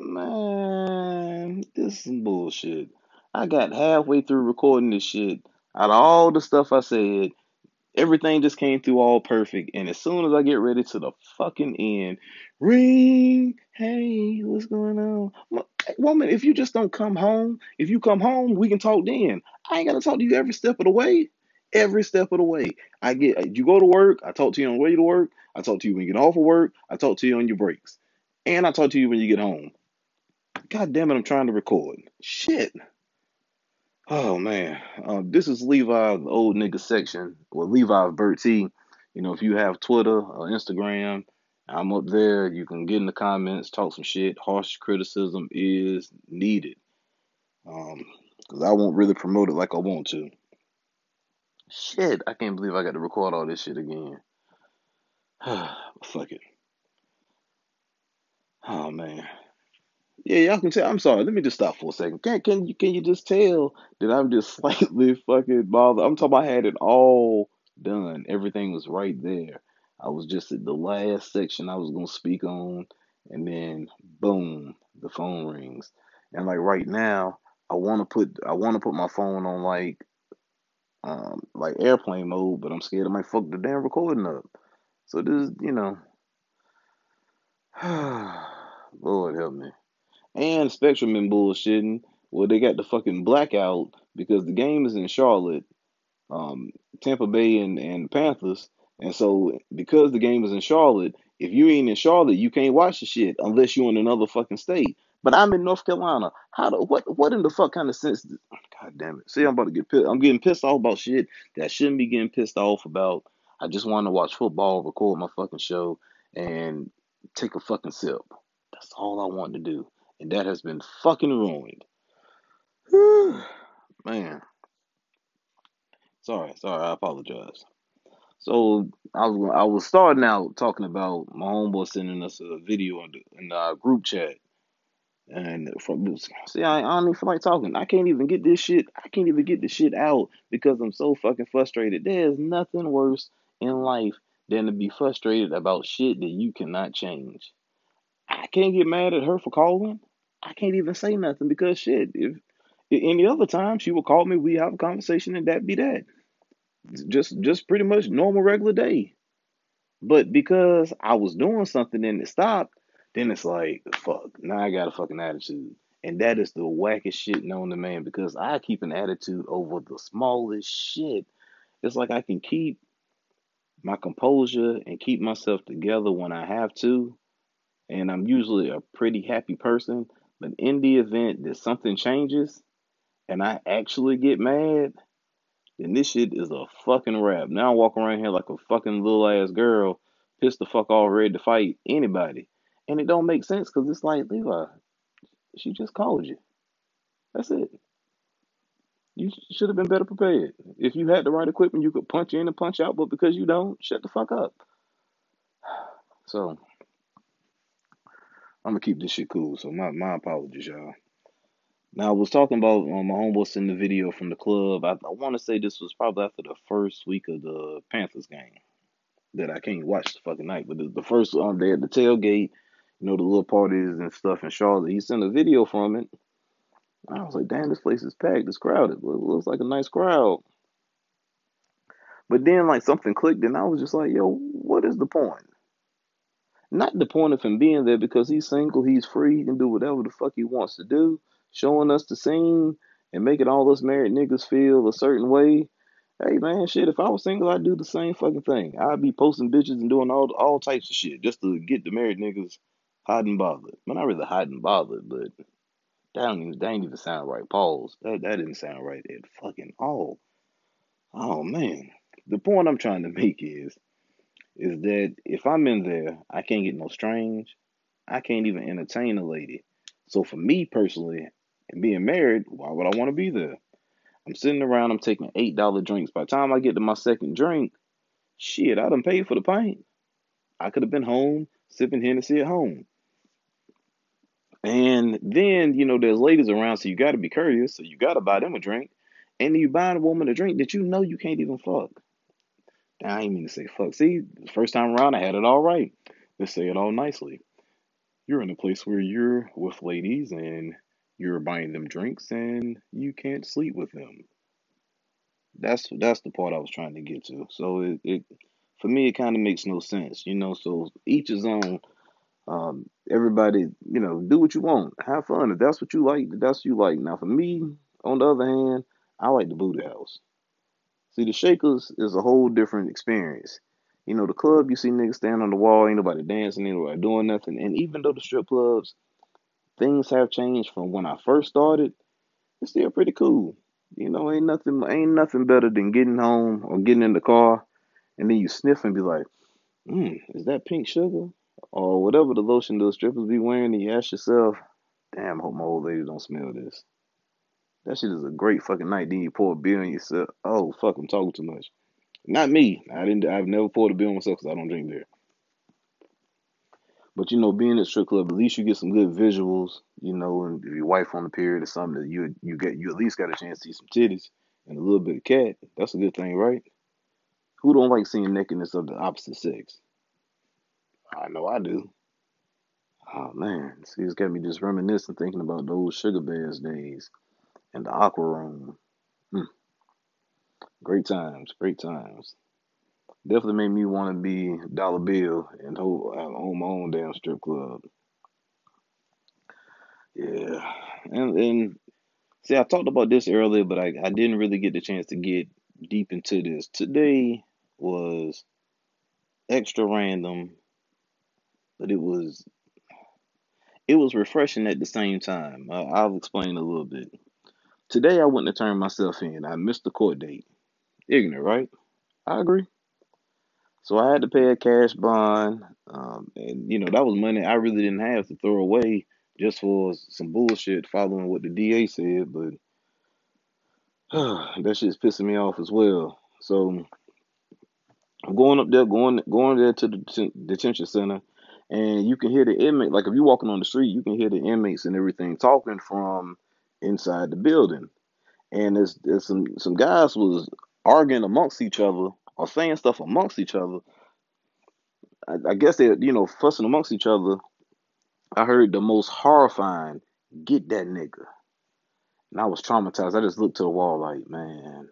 Man, this is some bullshit. I got halfway through recording this shit. Out of all the stuff I said, everything just came through all perfect. And as soon as I get ready to the fucking end, ring, hey, what's going on? Woman, if you just don't come home, if you come home, we can talk then. I ain't gotta talk to you every step of the way. Every step of the way. I get uh, you go to work, I talk to you on the way to work, I talk to you when you get off of work, I talk to you on your breaks. And I talk to you when you get home. God damn it, I'm trying to record. Shit. Oh man. Um, this is Levi, the old nigga section, or Levi Bertie. You know, if you have Twitter or Instagram, I'm up there. You can get in the comments, talk some shit. Harsh criticism is needed. Um, because I won't really promote it like I want to. Shit, I can't believe I got to record all this shit again. Fuck it. Oh man. Yeah, y'all can tell. I'm sorry. Let me just stop for a second. Can can you can you just tell that I'm just slightly fucking bothered? I'm talking. About I had it all done. Everything was right there. I was just at the last section I was gonna speak on, and then boom, the phone rings. And like right now, I want to put I want to put my phone on like um like airplane mode, but I'm scared I might fuck the damn recording up. So this, you know, Lord help me. And Spectrum been bullshitting. Well, they got the fucking blackout because the game is in Charlotte, um, Tampa Bay and, and Panthers. And so because the game is in Charlotte, if you ain't in Charlotte, you can't watch the shit unless you're in another fucking state. But I'm in North Carolina. How do what what in the fuck kind of sense? God damn it! See, I'm about to get pissed. I'm getting pissed off about shit that I shouldn't be getting pissed off about. I just want to watch football, record my fucking show, and take a fucking sip. That's all I want to do, and that has been fucking ruined. Man, sorry, sorry. I apologize. So I was I was starting out talking about my homeboy sending us a video in the in our uh, group chat, and from see I, I don't even feel like talking. I can't even get this shit. I can't even get this shit out because I'm so fucking frustrated. There's nothing worse in life than to be frustrated about shit that you cannot change. I can't get mad at her for calling. I can't even say nothing because shit. If any other time she would call me, we have a conversation, and that be that. Just just pretty much normal regular day. But because I was doing something and it stopped, then it's like, fuck, now I got a fucking attitude. And that is the wackest shit known to man because I keep an attitude over the smallest shit. It's like I can keep my composure and keep myself together when I have to. And I'm usually a pretty happy person. But in the event that something changes and I actually get mad, then this shit is a fucking wrap. Now I walk around here like a fucking little ass girl, pissed the fuck off, ready to fight anybody. And it don't make sense because it's like, Levi, she just called you. That's it. You should have been better prepared. If you had the right equipment, you could punch in and punch out, but because you don't, shut the fuck up. So I'm gonna keep this shit cool. So my, my apologies, y'all. Now I was talking about um, my homeboy sending the video from the club. I, I want to say this was probably after the first week of the Panthers game that I can't watch the fucking night. But the, the first um day at the tailgate, you know, the little parties and stuff in Charlotte. He sent a video from it. I was like, damn, this place is packed. It's crowded. It looks like a nice crowd. But then like something clicked, and I was just like, yo, what is the point? Not the point of him being there because he's single, he's free, he can do whatever the fuck he wants to do, showing us the scene and making all us married niggas feel a certain way. Hey man, shit, if I was single, I'd do the same fucking thing. I'd be posting bitches and doing all all types of shit just to get the married niggas hot and bothered. Well, not really hot and bothered, but that don't even that ain't even sound right. Pause. That that didn't sound right at fucking all. Oh man. The point I'm trying to make is is that if I'm in there, I can't get no strange. I can't even entertain a lady. So for me personally, and being married, why would I want to be there? I'm sitting around, I'm taking eight dollar drinks. By the time I get to my second drink, shit, I done paid for the pint. I could have been home sipping Hennessy at home. And then, you know, there's ladies around, so you gotta be courteous, so you gotta buy them a drink. And you buy a woman a drink that you know you can't even fuck. I ain't mean to say fuck. See, the first time around I had it all right. Let's say it all nicely. You're in a place where you're with ladies and you're buying them drinks and you can't sleep with them. That's that's the part I was trying to get to. So it, it for me it kind of makes no sense, you know. So each his own. Um, everybody, you know, do what you want, have fun. If that's what you like, that's what you like. Now for me, on the other hand, I like the booty house. See, the Shakers is a whole different experience. You know, the club you see niggas standing on the wall, ain't nobody dancing, ain't nobody doing nothing. And even though the strip clubs, things have changed from when I first started, it's still pretty cool. You know, ain't nothing ain't nothing better than getting home or getting in the car and then you sniff and be like, hmm, is that pink sugar? Or whatever the lotion those strippers be wearing, and you ask yourself, damn, hope my old lady don't smell this. That shit is a great fucking night. Then you pour a beer on yourself. Oh fuck, I'm talking too much. Not me. I didn't. I've never poured a beer on myself because I don't drink beer. But you know, being at strip club, at least you get some good visuals. You know, and if your wife on the period or something, you you get you at least got a chance to see some titties and a little bit of cat. That's a good thing, right? Who don't like seeing nakedness of the opposite sex? I know I do. Oh man, see, it's got me just reminiscing, thinking about those sugar bears days and the aqua room. Hmm. Great times, great times. Definitely made me want to be Dollar Bill and hold, own my own damn strip club. Yeah, and and see, I talked about this earlier, but I I didn't really get the chance to get deep into this. Today was extra random, but it was it was refreshing at the same time. Uh, I'll explain a little bit. Today I wouldn't have turned myself in. I missed the court date. Ignorant, right? I agree. So I had to pay a cash bond, um, and you know that was money I really didn't have to throw away just for some bullshit following what the DA said. But that shit's pissing me off as well. So I'm going up there, going going there to the detention center, and you can hear the inmate. Like if you're walking on the street, you can hear the inmates and everything talking from inside the building. And there's some some guys was arguing amongst each other or saying stuff amongst each other. I, I guess they're you know fussing amongst each other. I heard the most horrifying, "Get that nigga," and I was traumatized. I just looked to the wall like, man,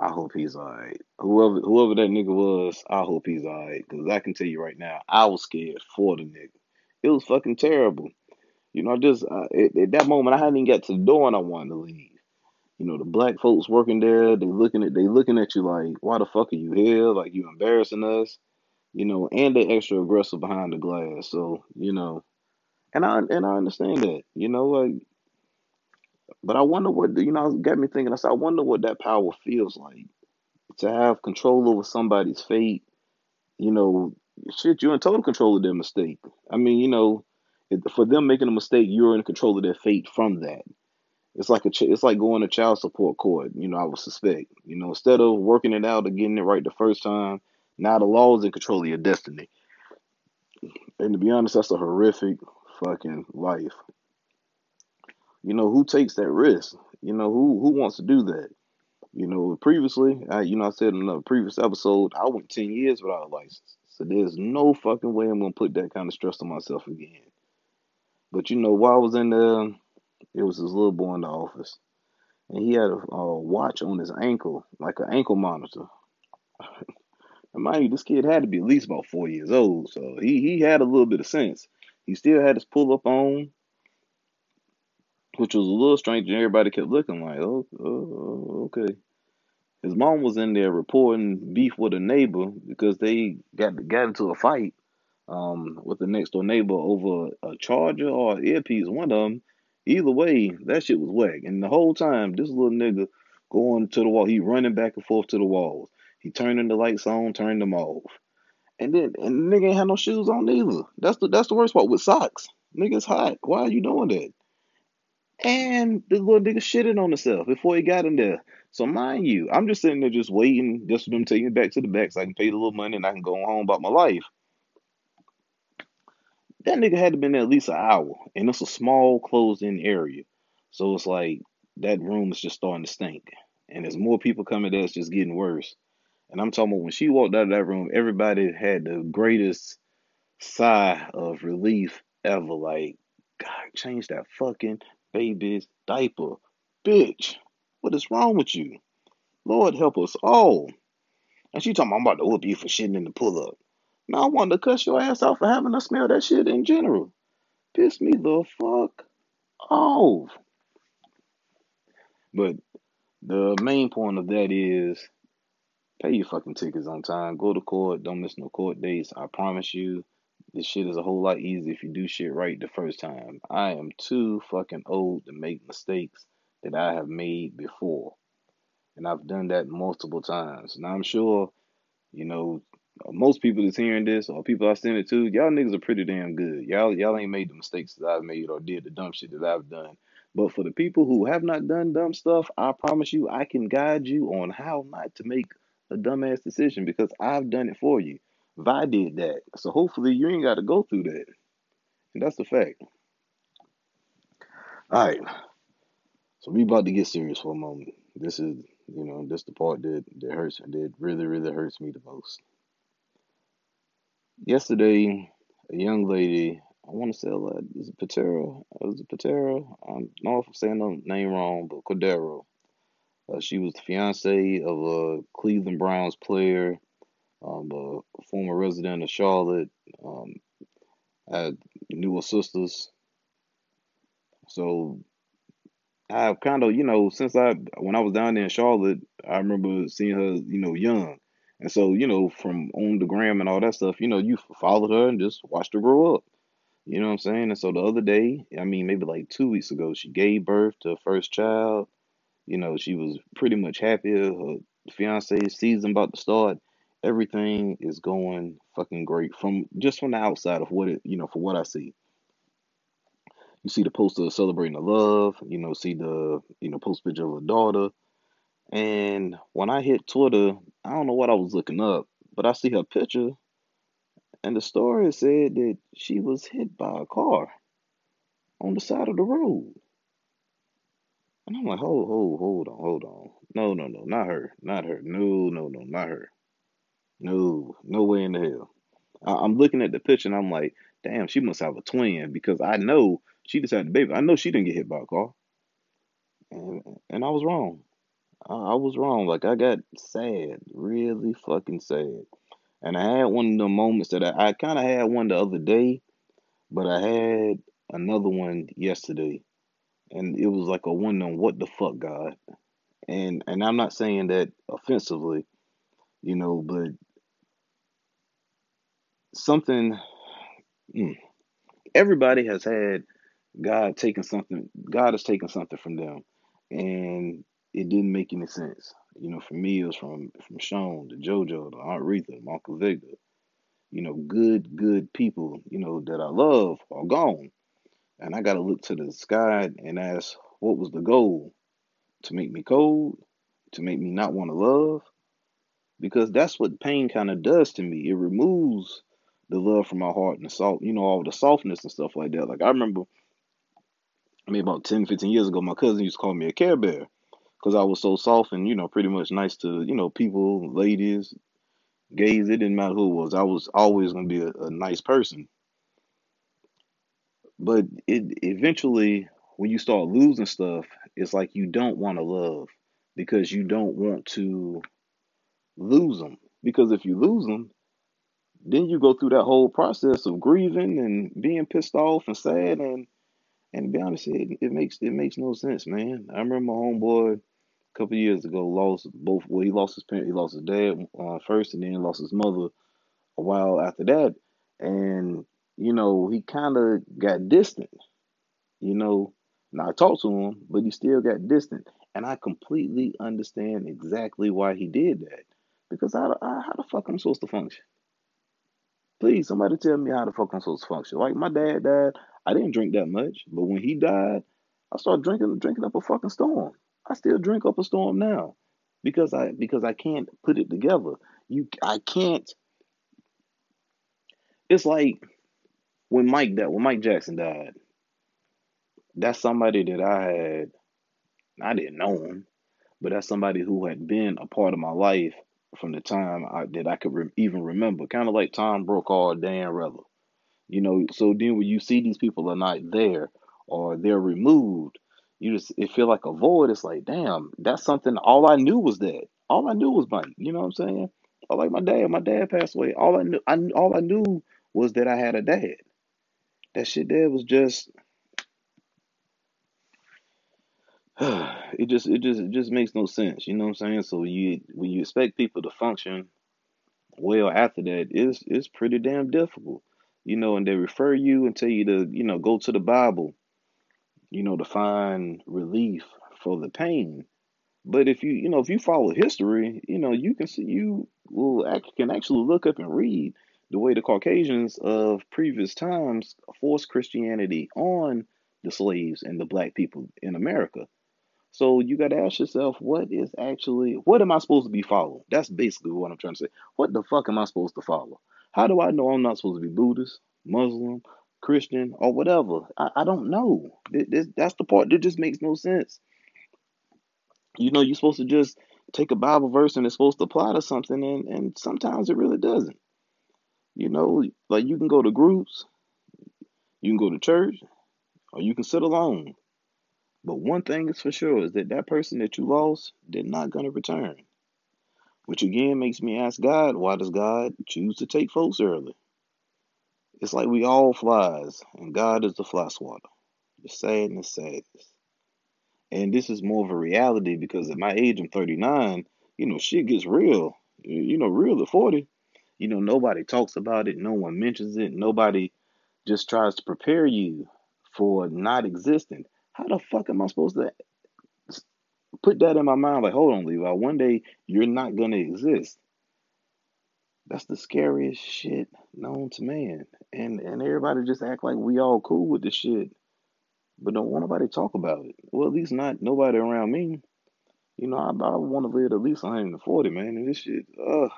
I hope he's alright. Whoever whoever that nigga was, I hope he's alright. Cause I can tell you right now, I was scared for the nigga. It was fucking terrible. You know, I just uh, at, at that moment I hadn't even got to the door and I wanted to leave. You know, the black folks working there, they looking at they looking at you like, why the fuck are you here? Like you embarrassing us. You know, and they extra aggressive behind the glass. So you know, and I and I understand that. You know, like, but I wonder what you know. Got me thinking. I said, I wonder what that power feels like to have control over somebody's fate. You know, shit, you're in total control of their mistake. I mean, you know, for them making a mistake, you're in control of their fate from that. It's like a ch- it's like going to child support court. You know, I would suspect. You know, instead of working it out or getting it right the first time, now the law is in control of your destiny. And to be honest, that's a horrific fucking life. You know, who takes that risk? You know, who who wants to do that? You know, previously, I, you know, I said in a previous episode, I went 10 years without a license. So there's no fucking way I'm to put that kind of stress on myself again. But, you know, while I was in there, it was this little boy in the office. And he had a, a watch on his ankle, like an ankle monitor. and mind you, this kid had to be at least about four years old. So he, he had a little bit of sense. He still had his pull up on, which was a little strange. And everybody kept looking like, oh, oh okay. His mom was in there reporting beef with a neighbor because they got got into a fight um, with the next door neighbor over a charger or earpiece. One of them. Either way, that shit was whack. And the whole time, this little nigga going to the wall, he running back and forth to the walls. He turning the lights on, turning them off. And then and the nigga ain't had no shoes on either. That's the that's the worst part with socks. Nigga's hot. Why are you doing that? And the little nigga shitted on himself before he got in there. So mind you, I'm just sitting there just waiting just for them take me back to the back so I can pay the little money and I can go home about my life. That nigga had to been there at least an hour. And it's a small closed in area. So it's like that room is just starting to stink. And as more people coming there, it's just getting worse. And I'm talking about when she walked out of that room, everybody had the greatest sigh of relief ever. Like, God, change that fucking baby's diaper. Bitch, what is wrong with you? Lord help us all. And she talking, I'm about to whoop you for shitting in the pull up. Now I wanted to cuss your ass out for having to smell that shit in general. Piss me the fuck off. But the main point of that is pay your fucking tickets on time. Go to court. Don't miss no court dates. I promise you, this shit is a whole lot easier if you do shit right the first time. I am too fucking old to make mistakes that I have made before. And I've done that multiple times. Now I'm sure, you know, most people that's hearing this or people I send it to, y'all niggas are pretty damn good. Y'all y'all ain't made the mistakes that I've made or did the dumb shit that I've done. But for the people who have not done dumb stuff, I promise you I can guide you on how not to make a dumbass decision because I've done it for you. Vi did that. So hopefully you ain't gotta go through that. And that's the fact. Alright. So we about to get serious for a moment. This is you know, this the part that, that hurts that really, really hurts me the most. Yesterday, a young lady, I want to say, uh, is it Patera? Is it Patera? I don't know if I'm saying the name wrong, but Cordero. Uh, she was the fiance of a Cleveland Browns player, um, a former resident of Charlotte. Um, I knew her sisters. So I've kind of, you know, since I, when I was down there in Charlotte, I remember seeing her, you know, young. And so, you know, from on the gram and all that stuff, you know, you followed her and just watched her grow up. You know what I'm saying? And so the other day, I mean, maybe like two weeks ago, she gave birth to her first child. You know, she was pretty much happy. Her fiance season about to start. Everything is going fucking great from just from the outside of what it, you know, for what I see. You see the poster celebrating the love. You know, see the you know post picture of her daughter. And when I hit Twitter, I don't know what I was looking up, but I see her picture, and the story said that she was hit by a car on the side of the road. And I'm like, hold, hold, hold on, hold on. No, no, no, not her, not her. No, no, no, not her. No, no way in the hell. I, am looking at the picture and I'm like, damn, she must have a twin because I know she just had the baby. I know she didn't get hit by a car, and and I was wrong. I, I was wrong. Like I got sad, really fucking sad. And I had one of the moments that I, I kind of had one the other day, but I had another one yesterday, and it was like a one on what the fuck, God. And and I'm not saying that offensively, you know, but something. Mm, everybody has had God taking something. God has taken something from them, and it didn't make any sense. You know, for me, it was from from Sean to JoJo to Aunt Retha, Uncle Victor. You know, good, good people. You know that I love are gone, and I got to look to the sky and ask, what was the goal? To make me cold? To make me not want to love? Because that's what pain kind of does to me. It removes the love from my heart and the salt, you know, all the softness and stuff like that. Like I remember, I mean, about 10, 15 years ago, my cousin used to call me a Care Bear because I was so soft and you know pretty much nice to you know people, ladies, gays. It didn't matter who it was. I was always gonna be a, a nice person. But it eventually, when you start losing stuff, it's like you don't want to love because you don't want to lose them. Because if you lose them, then you go through that whole process of grieving and being pissed off and sad and and to be honest, it, it makes it makes no sense, man. I remember my homeboy a couple years ago lost both. Well, he lost his parent, he lost his dad uh, first, and then lost his mother a while after that. And you know, he kind of got distant. You know, now I talked to him, but he still got distant, and I completely understand exactly why he did that. Because how, how the fuck I'm supposed to function? Please, somebody tell me how the fuck I'm supposed to function. Like my dad died, I didn't drink that much, but when he died, I started drinking drinking up a fucking storm. I still drink up a storm now because I because I can't put it together. You I can't. It's like when Mike that when Mike Jackson died. That's somebody that I had. I didn't know him, but that's somebody who had been a part of my life from the time I, that I could re- even remember. Kind of like Tom Brokaw, Dan Rather. You know, so then when you see these people are not there or they're removed, you just it feel like a void. It's like, damn, that's something. All I knew was that. All I knew was Mike. You know what I'm saying? Or like my dad. My dad passed away. All I knew, I all I knew was that I had a dad. That shit there was just. it just it just it just makes no sense. You know what I'm saying? So you when you expect people to function well after that, it's it's pretty damn difficult. You know, and they refer you and tell you to, you know, go to the Bible, you know, to find relief for the pain. But if you, you know, if you follow history, you know, you can see you will act, can actually look up and read the way the Caucasians of previous times forced Christianity on the slaves and the black people in America. So you got to ask yourself, what is actually, what am I supposed to be following? That's basically what I'm trying to say. What the fuck am I supposed to follow? How do I know I'm not supposed to be Buddhist, Muslim, Christian, or whatever? I, I don't know. This, that's the part that just makes no sense. You know, you're supposed to just take a Bible verse and it's supposed to apply to something, and, and sometimes it really doesn't. You know, like you can go to groups, you can go to church, or you can sit alone. But one thing is for sure is that that person that you lost, they're not going to return. Which again makes me ask God, why does God choose to take folks early? It's like we all flies, and God is the fly swatter. The sadness, sadness. And this is more of a reality because at my age, I'm 39, you know, shit gets real. You know, real at 40. You know, nobody talks about it, no one mentions it, nobody just tries to prepare you for not existing. How the fuck am I supposed to put that in my mind? Like, hold on, Levi, one day you're not going to exist. That's the scariest shit known to man. And and everybody just act like we all cool with the shit. But don't want nobody talk about it. Well, at least not nobody around me. You know, I, I want to live at least 140, man. And this shit, uh,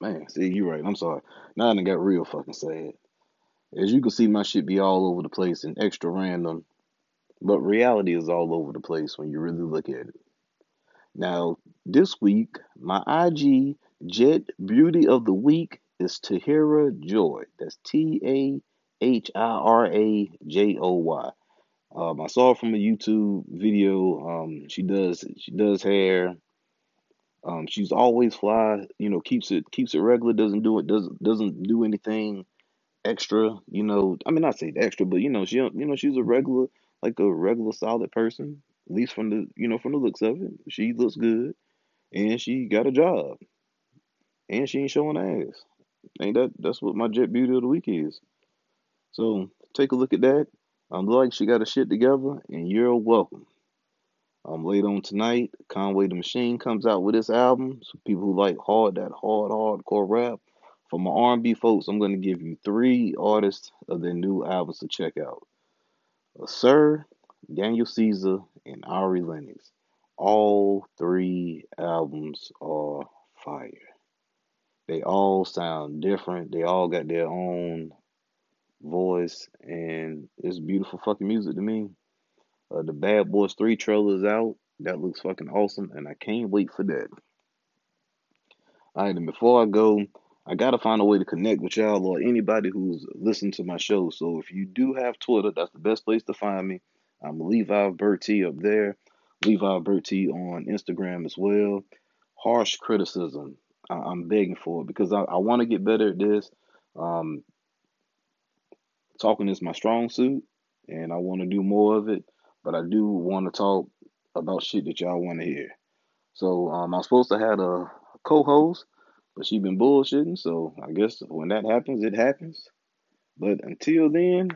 man, see, you're right. I'm sorry. Now I done got real fucking sad. As you can see, my shit be all over the place and extra random. But reality is all over the place when you really look at it. Now, this week, my IG Jet Beauty of the Week is Tahira Joy. That's T A H I R A J O Y. Um, I saw from a YouTube video. Um, she does she does hair. Um, she's always fly. You know, keeps it keeps it regular. Doesn't do it. Doesn't doesn't do anything extra. You know, I mean, I say extra, but you know, she you know she's a regular like a regular solid person. At least from the you know from the looks of it, she looks good, and she got a job, and she ain't showing ass. Ain't that that's what my jet beauty of the week is. So take a look at that. I'm like she got a shit together, and you're welcome. Um, late on tonight, Conway the Machine comes out with this album. So people who like hard, that hard, hardcore rap. For my R&B folks, I'm going to give you three artists of their new albums to check out. Uh, Sir, Daniel Caesar, and Ari Lennox. All three albums are fire. They all sound different. They all got their own voice, and it's beautiful fucking music to me. Uh, the Bad Boys 3 trailer is out. That looks fucking awesome, and I can't wait for that. All right, and before I go, I gotta find a way to connect with y'all or anybody who's listening to my show. So if you do have Twitter, that's the best place to find me. I'm Levi Bertie up there. Levi Bertie on Instagram as well. Harsh criticism. I- am begging for it because I, I want to get better at this. Um, talking is my strong suit, and I want to do more of it. But I do want to talk about shit that y'all want to hear. So um, I'm supposed to have a co-host, but she's been bullshitting. So I guess when that happens, it happens. But until then,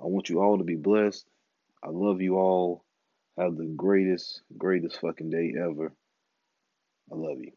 I want you all to be blessed. I love you all. Have the greatest, greatest fucking day ever. I love you.